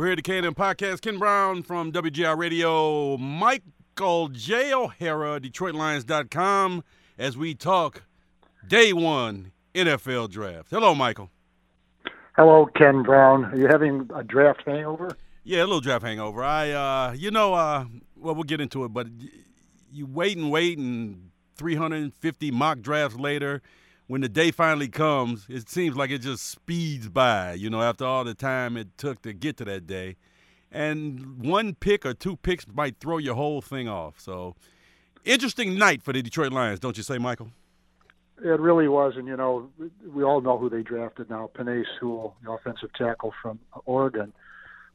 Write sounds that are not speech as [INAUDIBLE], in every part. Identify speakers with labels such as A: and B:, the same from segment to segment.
A: We're here at the K&M Podcast. Ken Brown from WGR Radio. Michael J. O'Hara, DetroitLions.com, as we talk day one NFL draft. Hello, Michael.
B: Hello, Ken Brown. Are you having a draft hangover?
A: Yeah, a little draft hangover. I, uh, you know, uh, well, we'll get into it, but you wait and wait, and 350 mock drafts later, when the day finally comes, it seems like it just speeds by, you know, after all the time it took to get to that day. And one pick or two picks might throw your whole thing off. So, interesting night for the Detroit Lions, don't you say, Michael?
B: It really was, and you know, we all know who they drafted now, Penei Sewell, the offensive tackle from Oregon.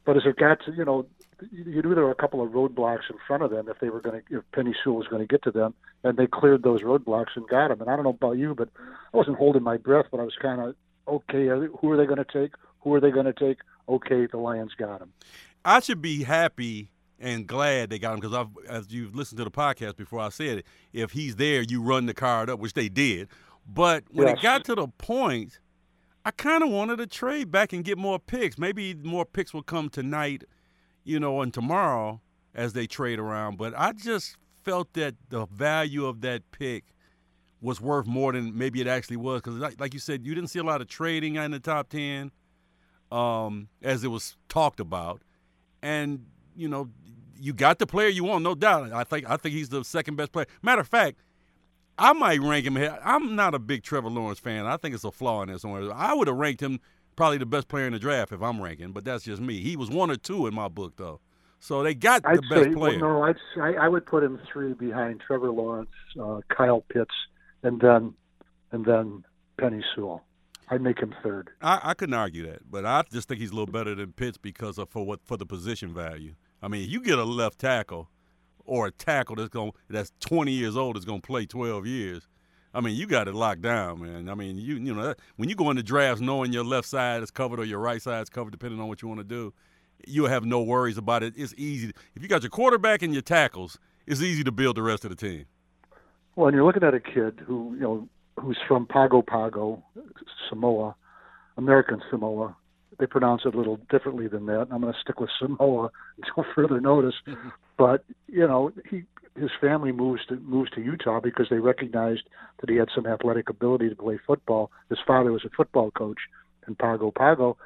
B: But as it got to, you know, you knew there were a couple of roadblocks in front of them if they were going to, if Penei Sewell was going to get to them, and they cleared those roadblocks and got him. And I don't know about you, but I wasn't holding my breath, but I was kind of okay. Who are they going to take? Who are they going to take? Okay, the Lions got him.
A: I should be happy and glad they got him because as you've listened to the podcast before, I said it. If he's there, you run the card up, which they did. But when yes. it got to the point, I kind of wanted to trade back and get more picks. Maybe more picks will come tonight you know, and tomorrow as they trade around. But I just felt that the value of that pick was worth more than maybe it actually was because, like, like, you said, you didn't see a lot of trading in the top ten um, as it was talked about, and you know, you got the player you want, no doubt. I think I think he's the second best player. Matter of fact. I might rank him. I'm not a big Trevor Lawrence fan. I think it's a flaw in this one. I would have ranked him probably the best player in the draft if I'm ranking, but that's just me. He was one or two in my book though. So they got
B: I'd
A: the best
B: say,
A: player.
B: Well, no, I'd, I, I would put him three behind Trevor Lawrence, uh, Kyle Pitts, and then and then Penei Sewell. I'd make him third.
A: I, I couldn't argue that, but I just think he's a little better than Pitts because of for what for the position value. I mean, you get a left tackle or a tackle that's going that's 20 years old that's going to play 12 years. I mean, you got it locked down, man. I mean, you you know when you go into drafts knowing your left side is covered or your right side is covered, depending on what you want to do, you have no worries about it. It's easy if you got your quarterback and your tackles. It's easy to build the rest of the team.
B: Well, and you're looking at a kid who you know who's from Pago Pago, Samoa, American Samoa. They pronounce it a little differently than that. I'm going to stick with Samoa [LAUGHS] until further notice. [LAUGHS] but you know, he his family moves to moves to Utah because they recognized that he had some athletic ability to play football. His father was a football coach in Pago Pago,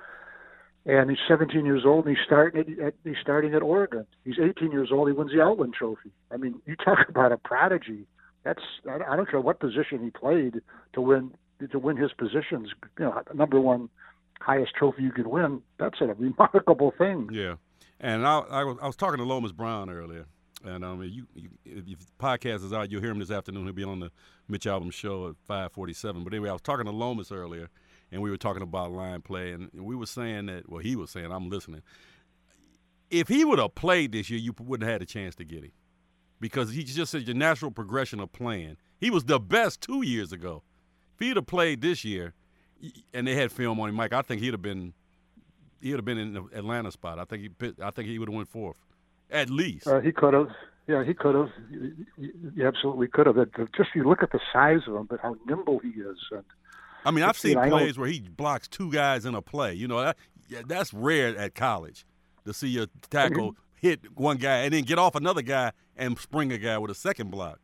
B: and he's 17 years old and he's starting at, he's starting at Oregon. He's 18 years old. He wins the Outland Trophy. I mean, you [LAUGHS] talk about a prodigy. That's I don't care what position he played to win to win his positions. You know, number one highest trophy you could win. That's a remarkable thing.
A: Yeah, and I, I was I was talking to Lomas Brown earlier and um, you, you, if the podcast is out, you'll hear him this afternoon. He'll be on the Mitch Albom show at 5:47. But anyway, I was talking to Lomas earlier, and we were talking about line play, and we were saying that. Well, he was saying, I'm listening. If he would have played this year, you wouldn't have had a chance to get him, because he just said your natural progression of playing. He was the best two years ago. If he'd have played this year, and they had film on him, Mike, I think he'd have been he'd have been in the Atlanta spot. I think he I think he would have went fourth at least.
B: Uh, he could have. Yeah, he could have. He absolutely could have. Just you look at the size of him, but how nimble he is. And
A: I mean, I've seen plays where he blocks two guys in a play. You know, that, yeah, that's rare at college to see a tackle hit one guy and then get off another guy and spring a guy with a second block.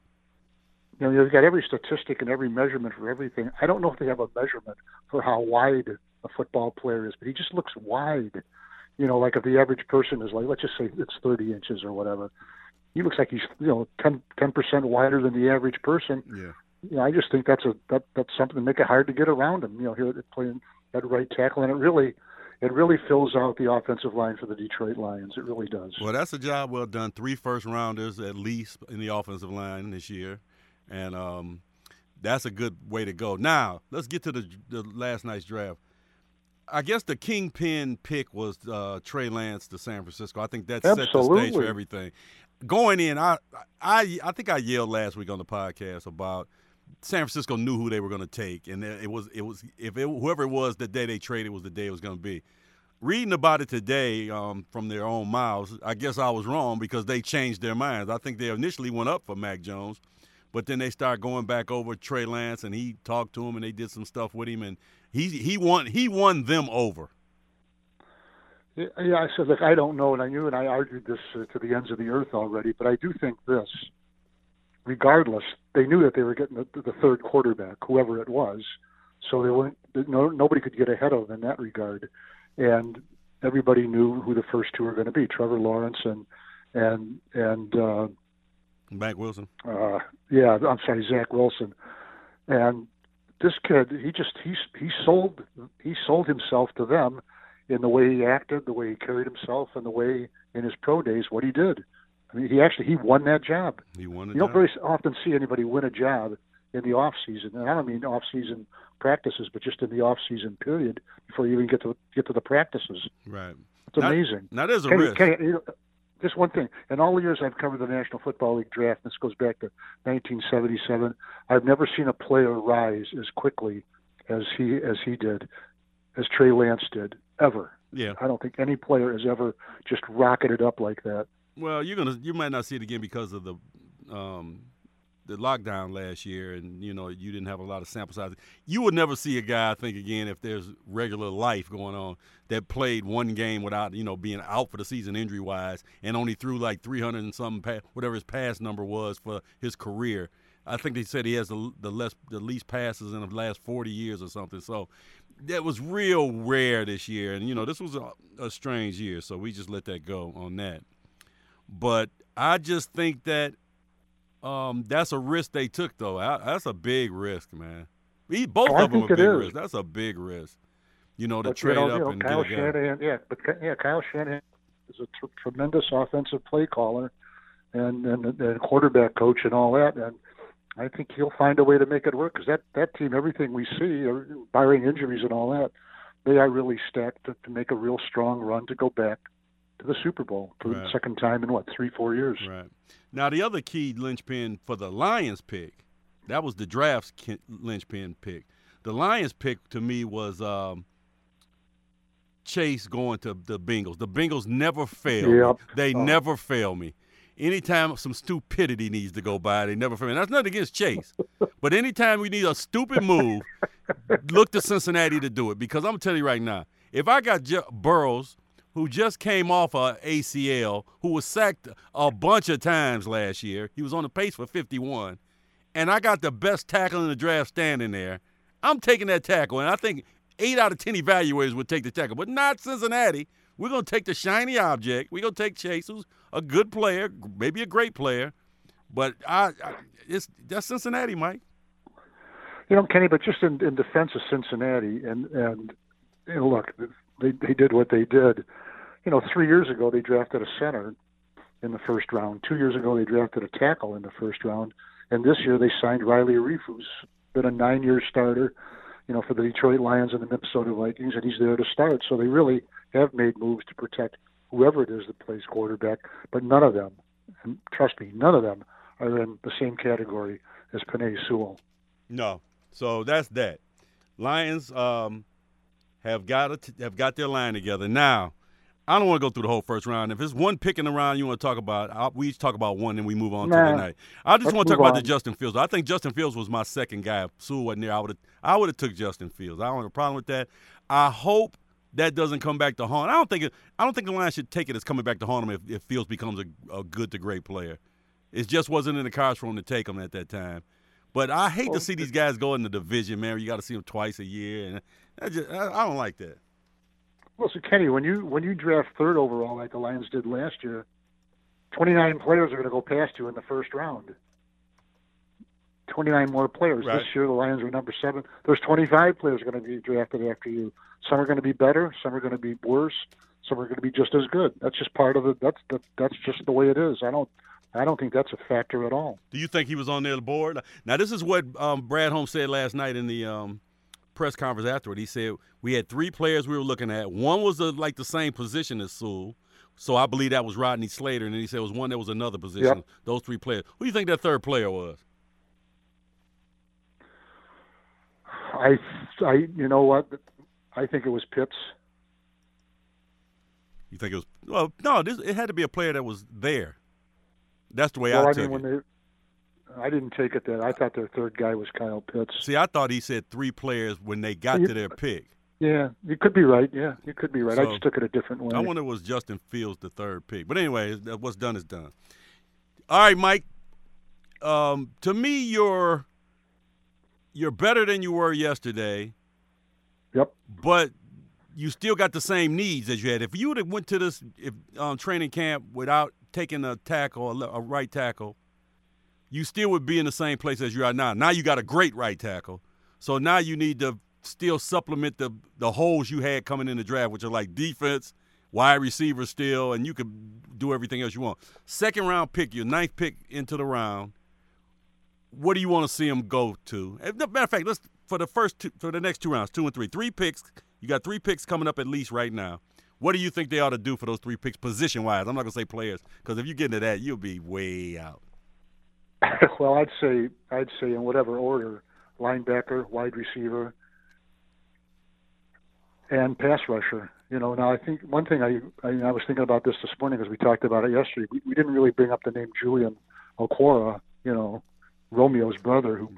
B: You know, you've got every statistic and every measurement for everything. I don't know if they have a measurement for how wide a football player is, but he just looks wide you know, like if the average person is like, let's just say it's 30 inches or whatever, he looks like he's, you know, 10 percent wider than the average person.
A: Yeah.
B: You know, I just think that's a that that's something to make it hard to get around him. You know, here at playing at right tackle, and it really it really fills out the offensive line for the Detroit Lions. It really does.
A: Well, that's a job well done. Three first rounders at least in the offensive line this year, and um, that's a good way to go. Now let's get to the, the last night's draft. I guess the kingpin pick was uh, Trey Lance to San Francisco. I think that
B: Absolutely.
A: set the stage for everything. Going in, I, I, I think I yelled last week on the podcast about San Francisco knew who they were going to take, and it was it was if it, whoever it was the day they traded was the day it was going to be. Reading about it today um, from their own mouths, I guess I was wrong because they changed their minds. I think they initially went up for Mac Jones, but then they start going back over Trey Lance, and he talked to him, and they did some stuff with him, and he he won he won them over.
B: Yeah, I said, look, I don't know, and I knew, and I argued this uh, to the ends of the earth already, but I do think this. Regardless, they knew that they were getting the, the third quarterback, whoever it was, so they weren't. No, nobody could get ahead of them in that regard, and everybody knew who the first two were going to be: Trevor Lawrence and and and uh,
A: Mack Wilson.
B: Uh, yeah, I'm sorry, Zach Wilson, and this kid, he just he he sold he sold himself to them in the way he acted, the way he carried himself, and the way in his pro days what he did. I mean, he actually he won that job.
A: He won.
B: You
A: job.
B: don't very often see anybody win a job in the off season, and I don't mean off season practices, but just in the off season period before you even get to get to the practices.
A: Right.
B: It's amazing.
A: Now there's a Kenny, risk.
B: Kenny, just one thing. In all the years I've covered the National Football League draft, this goes back to 1977. I've never seen a player rise as quickly as he as he did, as Trey Lance did ever.
A: Yeah.
B: I don't think any player has ever just rocketed up like that.
A: Well, you're gonna you might not see it again because of the um, the lockdown last year, and you know you didn't have a lot of sample size. You would never see a guy I think again if there's regular life going on that played one game without you know being out for the season injury wise, and only threw like 300 and something whatever his pass number was for his career. I think they said he has the the less the least passes in the last 40 years or something. So that was real rare this year, and you know this was a, a strange year, so we just let that go on that. But I just think that um, that's a risk they took, though. I, that's a big risk, man. both
B: oh,
A: of them are big risk. That's a big risk. You know, to
B: but,
A: trade
B: you know,
A: up
B: you know,
A: and
B: Kyle
A: get
B: Shanahan, yeah, but yeah, Kyle Shanahan is a tr- tremendous offensive play caller and, and and quarterback coach and all that, and I think he'll find a way to make it work because that that team, everything we see, barring injuries and all that, they are really stacked to, to make a real strong run to go back to the Super Bowl for right. the second time in what three, four years.
A: Right. Now the other key linchpin for the Lions pick, that was the draft's linchpin pick. The Lions pick to me was um, Chase going to the Bengals. The Bengals never fail. Yep. They oh. never fail me. Anytime some stupidity needs to go by, they never fail. me. that's nothing against Chase, [LAUGHS] but anytime we need a stupid move, look to Cincinnati to do it. Because I'm gonna tell you right now, if I got J- Burrows who just came off a ACL, who was sacked a bunch of times last year. He was on the pace for 51. And I got the best tackle in the draft standing there. I'm taking that tackle, and I think eight out of 10 evaluators would take the tackle, but not Cincinnati. We're going to take the shiny object. We're going to take Chase, who's a good player, maybe a great player. But I, I it's that's Cincinnati, Mike.
B: You know, Kenny, but just in, in defense of Cincinnati, and and look, they they did what they did you know, three years ago they drafted a center in the first round. Two years ago they drafted a tackle in the first round, and this year they signed Riley Reiff, who's been a nine-year starter, you know, for the Detroit Lions and the Minnesota Vikings, and he's there to start. So they really have made moves to protect whoever it is that plays quarterback, but none of them, and trust me, none of them are in the same category as Penei Sewell.
A: No, so that's that. Lions um, have got have got their line together now. I don't want to go through the whole first round. If it's one pick in the round you want to talk about, I'll, we each talk about one, and we move on nah, to the night. I just want to talk about the Justin Fields. I think Justin Fields was my second guy. If Sewell wasn't there, I would have I would have took Justin Fields. I don't have a problem with that. I hope that doesn't come back to haunt. I don't think it, I don't think the Lions should take it as coming back to haunt him if, if Fields becomes a, a, good to great player. It just wasn't in the cards for him to take him at that time. But I hate to see these guys go in the division, man. You got to see them twice a year, and I, just, I, I don't like that.
B: Well, so Kenny, when you when you draft third overall like the Lions did last year, 29 players are going to go past you in the first round. 29 more players. Right. This year, the Lions were number seven. There's 25 players going to be drafted after you. Some are going to be better. Some are going to be worse. Some are going to be just as good. That's just part of it. That's the, that's just the way it is. I don't I don't think that's a factor at all.
A: Do you think he was on their board? Now, this is what um, Brad Holmes said last night in the um, press conference afterward, he said we had three players we were looking at. One was a, like the same position as Sewell, so I believe that was Rodney Slater, and then he said it was one that was another position. Yep. Those three players. Who do you think that third player was?
B: I, I, you know what? I think it was Pitts.
A: You think it was? Well, no. This, it had to be a player that was there. That's the way
B: well,
A: I,
B: I
A: took
B: mean,
A: it.
B: I didn't take it that. I thought their third guy was Kyle Pitts.
A: See, I thought he said three players when they got to their pick.
B: Yeah, you could be right. Yeah, you could be right. So, I just took it a different way.
A: I wonder was Justin Fields the third pick. But anyway, what's done is done. All right, Mike. Um, to me, you're you're better than you were yesterday.
B: Yep.
A: But you still got the same needs as you had. If you would have went to this if, um, training camp without taking a tackle, a, a right tackle, you still would be in the same place as you are now. Now you got a great right tackle. So now you need to still supplement the the holes you had coming in the draft, which are like defense, wide receiver still, and you could do everything else you want. Second round pick, your ninth pick into the round. What do you want to see him go to? As matter of fact, let's for the first two, for the next two rounds, two and three, three picks. You got three picks coming up at least right now. What do you think they ought to do for those three picks, position wise? I'm not gonna say players, because if you get into that, you'll be way out. [COUGHS]
B: well, I'd say I'd say in whatever order: linebacker, wide receiver, and pass rusher. You know, now I think one thing I I, I was thinking about this this morning as we talked about it yesterday. We, we didn't really bring up the name Julian Okwara. You know, Romeo's brother, who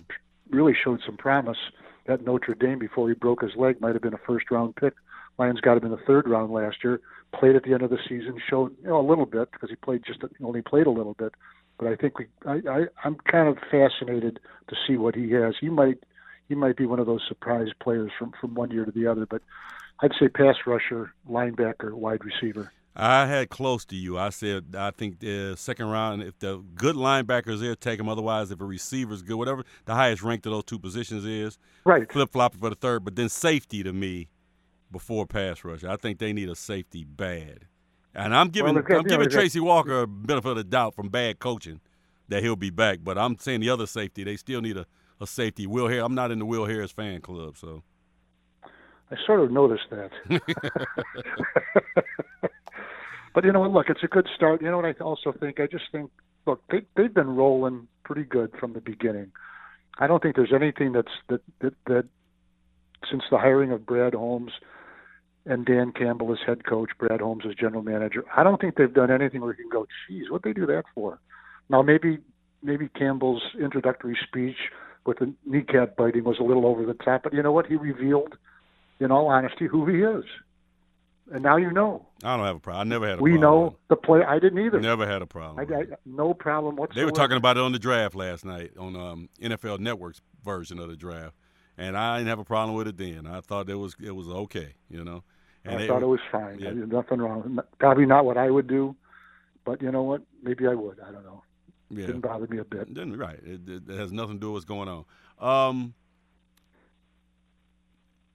B: really showed some promise at Notre Dame before he broke his leg. Might have been a first round pick. Lions got him in the third round last year. Played at the end of the season. Showed you know a little bit because he played just only played a little bit. But I think we I, I I'm kind of fascinated to see what he has. He might he might be one of those surprise players from from one year to the other. But I'd say pass rusher, linebacker, wide receiver.
A: I had close to you. I said I think the second round, if the good linebackers there, take them. Otherwise, if a receiver's good, whatever the highest ranked of those two positions is,
B: right,
A: flip flopping for the third. But then safety to me before pass rush. I think they need a safety bad. And I'm giving well, I'm giving Tracy Walker a benefit of the doubt from bad coaching that he'll be back. But I'm saying the other safety, they still need a, a safety. Will Harris, I'm not in the Will Harris fan club, so.
B: I sort of noticed that. [LAUGHS] but you know what? Look, it's a good start. You know what I also think? I just think, look, they, they've been rolling pretty good from the beginning. I don't think there's anything that's that that, that since the hiring of Brad Holmes and Dan Campbell as head coach, Brad Holmes as general manager. I don't think they've done anything where you can go, geez, what they do that for? Now maybe maybe Campbell's introductory speech with the kneecap biting was a little over the top, but you know what? He revealed in all honesty, who he is. And now you know.
A: I don't have a problem. I never had a
B: we
A: problem.
B: We know the play. I didn't either.
A: Never had a problem.
B: I, I, no problem whatsoever.
A: They were talking about it on the draft last night on um, NFL Network's version of the draft, and I didn't have a problem with it then. I thought it was it was okay, you know.
B: And I thought it was fine. Yeah. Nothing wrong. Probably not what I would do, but you know what? Maybe I would. I don't know. Yeah. Didn't bother me a bit.
A: Didn't right. It, it, has nothing to do with what's going on. Um,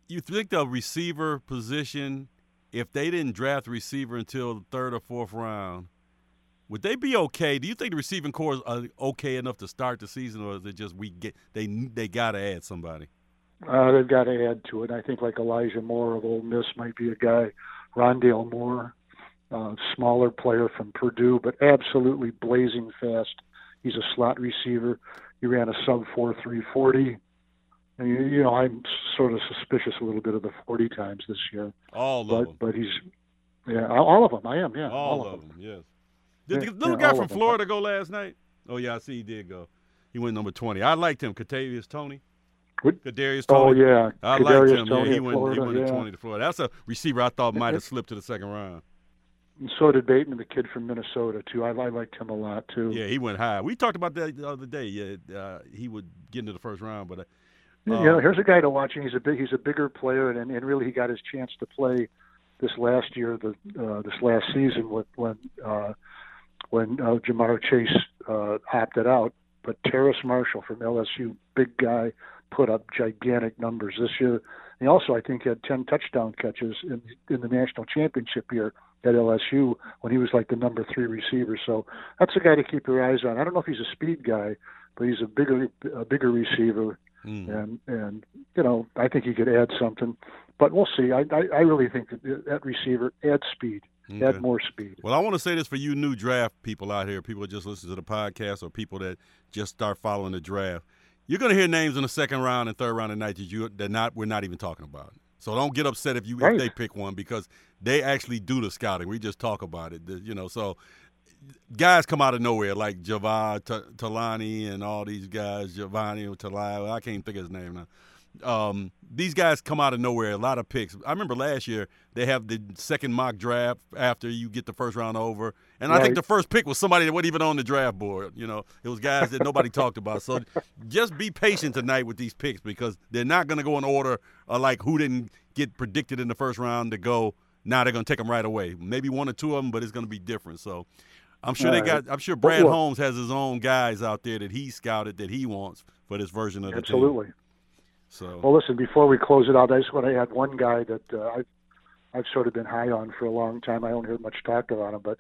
A: you think the receiver position, if they didn't draft receiver until the third or fourth round, would they be okay? Do you think the receiving corps are okay enough to start the season, or is it just we get they they got to add somebody?
B: Uh, they've got to add to it. I think like Elijah Moore of Ole Miss might be a guy. Rondale Moore, uh, smaller player from Purdue, but absolutely blazing fast. He's a slot receiver. He ran a sub four three forty. And you, you know, I'm sort of suspicious a little bit of the 40 times this year.
A: All
B: but,
A: of them.
B: But he's, yeah, all of them. I am, yeah.
A: All,
B: all
A: of them. them. yes. Did the little yeah, guy from Florida go last night? Oh, yeah, I see he did go. He went number 20. I liked him, Kadarius Toney. Kadarius
B: Toney. Oh, yeah.
A: I liked him. Toney yeah, he went, Florida, he went yeah. 20 to Florida. That's a receiver I thought might have slipped to the second round.
B: And so did Bateman, the kid from Minnesota, too. I, I liked him a lot, too.
A: Yeah, he went high. We talked about that the other day. Yeah, uh, he would get into the first round, but uh,
B: you know, here's a guy to watch, and he's a big, he's a bigger player, and, and really he got his chance to play this last year, the uh, this last season with, when uh, when uh, Ja'Marr Chase uh, opted out. But Terrace Marshall from LSU, big guy, put up gigantic numbers this year. He also, I think, had 10 touchdown catches in in the national championship year at LSU when he was like the number three receiver. So that's a guy to keep your eyes on. I don't know if he's a speed guy, but he's a bigger a bigger receiver Mm. And and you know, I think he could add something, but we'll see. I I, I really think that that receiver adds speed. Okay. Add more speed.
A: Well, I want to say this for you new draft people out here, people that just listen to the podcast or people that just start following the draft. You're going to hear names in the second round and third round tonight that you that not we're not even talking about. So don't get upset if you right. if they pick one because they actually do the scouting. We just talk about it, you know. So guys come out of nowhere like Javad Talani and all these guys, Giovanni Talai. I can't think of his name now. Um, these guys come out of nowhere. A lot of picks. I remember last year they have the second mock draft after you get the first round over, and right. I think the first pick was somebody that wasn't even on the draft board. You know, it was guys that nobody talked about. So [LAUGHS] just be patient tonight with these picks because they're not going to go in order uh, like who didn't get predicted in the first round to go. Now they're going to take them right away. Maybe one or two of them, but it's going to be different. So. I'm sure All they got. I'm sure Brad Holmes has his own guys out there that he scouted that he wants for this version of the
B: absolutely.
A: team. So
B: well, listen. Before we close it out, I just want to add one guy that uh, I've I've sort of been high on for a long time. I don't hear much talk about him, but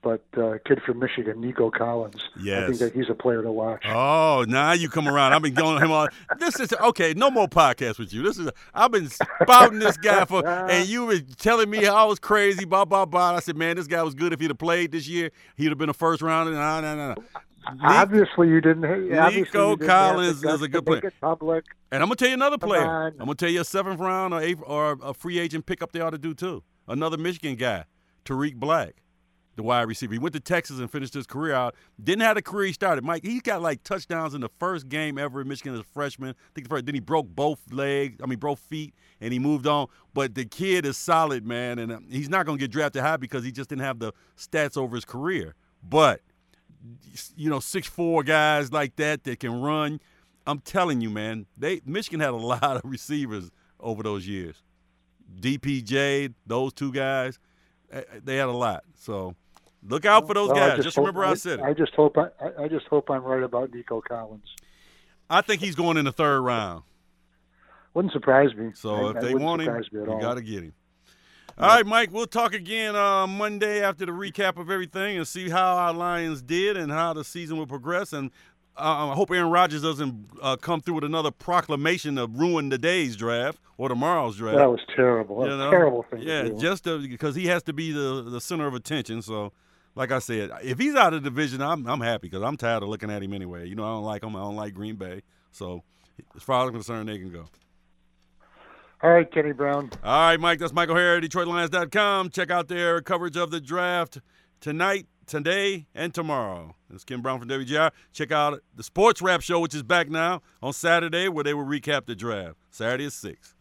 B: but uh, kid from Michigan, Nico Collins.
A: Yes.
B: I think that he's a player to watch.
A: Oh, now you come around. I've been going him on. [LAUGHS] This is okay. No more podcast with you. This is I've been spouting this guy for, [LAUGHS] and you were telling me I was crazy. Blah blah blah. I said, man, this guy was good. If he'd have played this year, he'd have been a first rounder. No, no, no.
B: Obviously, you didn't.
A: Hate Nico Collins is a good player.
B: Public.
A: And I'm gonna tell you another player. I'm gonna tell you a seventh round or eighth, or a free agent pickup they ought to do too. Another Michigan guy, Tarik Black, the wide receiver. He went to Texas and finished his career out. Didn't have the career he started. Mike, he got like touchdowns in the first game ever in Michigan as a freshman. I think the first. Then he broke both legs. I mean, both feet, and he moved on. But the kid is solid, man, and uh, he's not gonna get drafted high because he just didn't have the stats over his career. But you know, six four guys like that that can run. I'm telling you, man, they Michigan had a [LAUGHS] lot of receivers over those years. DPJ, those two guys, eh, eh, they had a lot. So look out for those well, guys. Just, just remember
B: I,
A: I said it.
B: I just hope I, I just hope I'm right about Nico Collins.
A: I think he's going in the third round.
B: Wouldn't surprise me.
A: So
B: I,
A: if they want him, you got to get him. All right, Mike, we'll talk again uh, Monday after the recap of everything and see how our Lions did and how the season will progress. And uh, I hope Aaron Rodgers doesn't uh, come through with another proclamation to ruin the day's draft or tomorrow's draft.
B: That was terrible. That was terrible thing.
A: Yeah, just because he has to be the, the center of attention. So, like I said, if he's out of the division, I'm, I'm happy because I'm tired of looking at him anyway. You know, I don't like him. I don't like Green Bay. So, as far as I'm concerned, they can go.
B: All right, Kenny Brown.
A: All right, Mike. That's Michael Harry, DetroitLions.com. Check out their coverage of the draft tonight, today, and tomorrow. It's Ken Brown from WGR. Check out the Sports Wrap Show, which is back now on Saturday, where they will recap the draft. Saturday at 6.